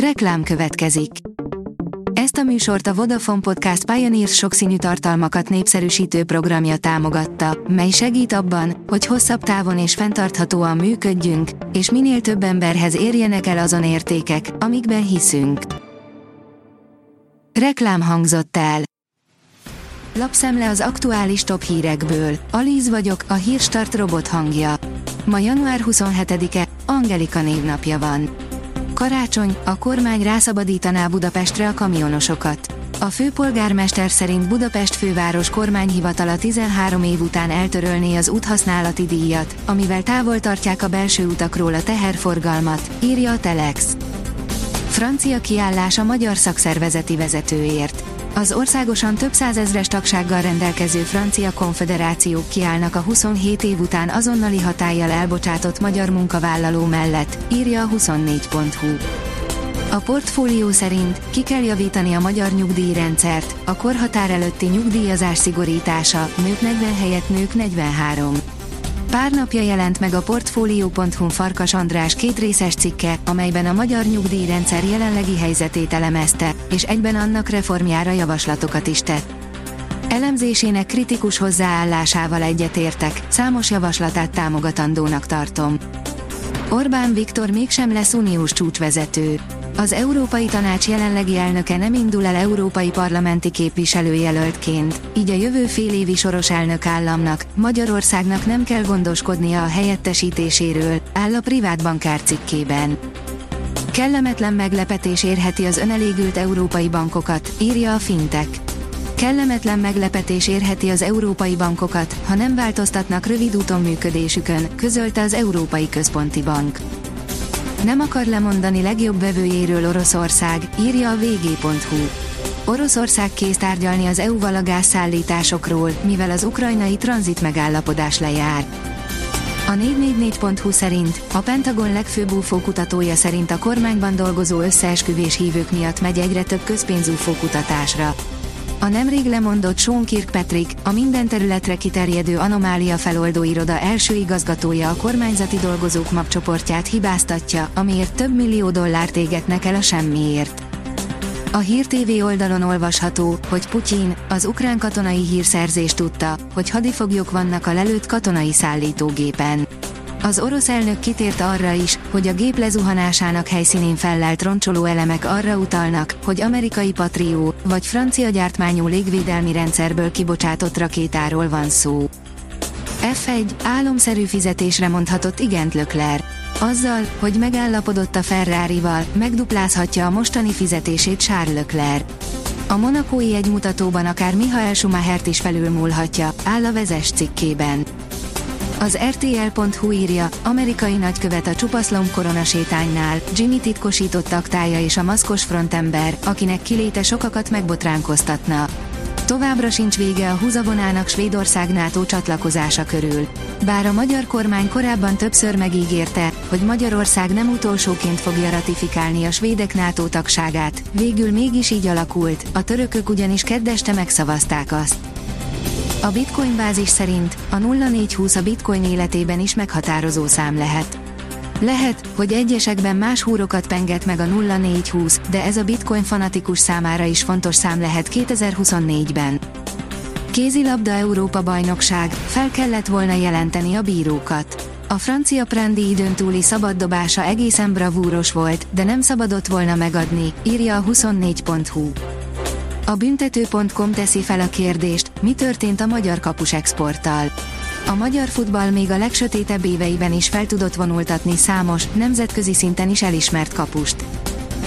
Reklám következik. Ezt a műsort a Vodafone Podcast Pioneers sokszínű tartalmakat népszerűsítő programja támogatta, mely segít abban, hogy hosszabb távon és fenntarthatóan működjünk, és minél több emberhez érjenek el azon értékek, amikben hiszünk. Reklám hangzott el. Lapszemle az aktuális top hírekből. Alíz vagyok, a hírstart robot hangja. Ma január 27-e, Angelika névnapja van. Karácsony, a kormány rászabadítaná Budapestre a kamionosokat. A főpolgármester szerint Budapest főváros kormányhivatala 13 év után eltörölné az úthasználati díjat, amivel távol tartják a belső utakról a teherforgalmat, írja a Telex. Francia kiállás a magyar szakszervezeti vezetőért. Az országosan több százezres tagsággal rendelkező francia konfederációk kiállnak a 27 év után azonnali hatállyal elbocsátott magyar munkavállaló mellett, írja a 24.hu. A portfólió szerint ki kell javítani a magyar nyugdíjrendszert, a korhatár előtti nyugdíjazás szigorítása, nők 40 helyett nők 43. Pár napja jelent meg a Portfolio.hu Farkas András kétrészes cikke, amelyben a magyar nyugdíjrendszer jelenlegi helyzetét elemezte, és egyben annak reformjára javaslatokat is tett. Elemzésének kritikus hozzáállásával egyetértek, számos javaslatát támogatandónak tartom. Orbán Viktor mégsem lesz uniós csúcsvezető. Az Európai Tanács jelenlegi elnöke nem indul el európai parlamenti képviselőjelöltként, így a jövő fél évi soros elnök államnak, Magyarországnak nem kell gondoskodnia a helyettesítéséről, áll a privát bankár cikkében. Kellemetlen meglepetés érheti az önelégült európai bankokat, írja a Fintech. Kellemetlen meglepetés érheti az európai bankokat, ha nem változtatnak rövid úton működésükön, közölte az Európai Központi Bank. Nem akar lemondani legjobb vevőjéről Oroszország, írja a vg.hu. Oroszország kész tárgyalni az EU-val a gázszállításokról, mivel az ukrajnai tranzit megállapodás lejár. A 444.hu szerint a Pentagon legfőbb UFO kutatója szerint a kormányban dolgozó összeesküvés hívők miatt megy egyre több közpénz UFO kutatásra. A nemrég lemondott Sean Kirkpatrick, a minden területre kiterjedő anomália feloldó iroda első igazgatója a kormányzati dolgozók mapcsoportját hibáztatja, amiért több millió dollárt égetnek el a semmiért. A Hír TV oldalon olvasható, hogy Putyin, az ukrán katonai hírszerzés tudta, hogy hadifoglyok vannak a lelőtt katonai szállítógépen. Az orosz elnök kitért arra is, hogy a gép lezuhanásának helyszínén fellelt roncsoló elemek arra utalnak, hogy amerikai Patrió, vagy francia gyártmányú légvédelmi rendszerből kibocsátott rakétáról van szó. F1 álomszerű fizetésre mondhatott igent Lökler. Azzal, hogy megállapodott a Ferrari-val, megduplázhatja a mostani fizetését Charles Leclerc. A monakói egymutatóban akár Michael Schumachert is felülmúlhatja, áll a vezes cikkében. Az RTL.hu írja, amerikai nagykövet a csupaszlom koronasétánynál, Jimmy titkosított aktája és a maszkos frontember, akinek kiléte sokakat megbotránkoztatna. Továbbra sincs vége a húzavonának Svédország NATO csatlakozása körül. Bár a magyar kormány korábban többször megígérte, hogy Magyarország nem utolsóként fogja ratifikálni a svédek NATO tagságát, végül mégis így alakult, a törökök ugyanis keddeste megszavazták azt. A Bitcoin bázis szerint a 0420 a Bitcoin életében is meghatározó szám lehet. Lehet, hogy egyesekben más húrokat penget meg a 0420, de ez a Bitcoin fanatikus számára is fontos szám lehet 2024-ben. Kézilabda Európa bajnokság, fel kellett volna jelenteni a bírókat. A francia Prandi időn túli szabaddobása egészen bravúros volt, de nem szabadott volna megadni, írja a 24.hu. A büntető.com teszi fel a kérdést, mi történt a magyar kapus exporttal. A magyar futball még a legsötétebb éveiben is fel tudott vonultatni számos, nemzetközi szinten is elismert kapust.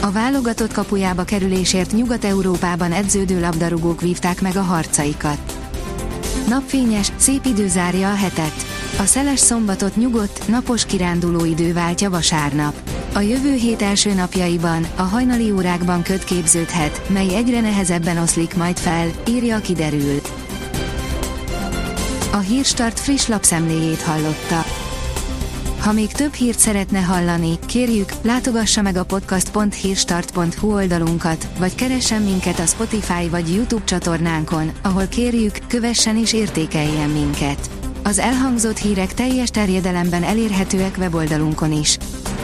A válogatott kapujába kerülésért Nyugat-Európában edződő labdarúgók vívták meg a harcaikat. Napfényes, szép idő zárja a hetet. A szeles szombatot nyugodt, napos kiránduló idő váltja vasárnap. A jövő hét első napjaiban, a hajnali órákban köt képződhet, mely egyre nehezebben oszlik majd fel, írja kiderül. A Hírstart friss lapszemléjét hallotta. Ha még több hírt szeretne hallani, kérjük, látogassa meg a podcast.hírstart.hu oldalunkat, vagy keressen minket a Spotify vagy YouTube csatornánkon, ahol kérjük, kövessen és értékeljen minket. Az elhangzott hírek teljes terjedelemben elérhetőek weboldalunkon is.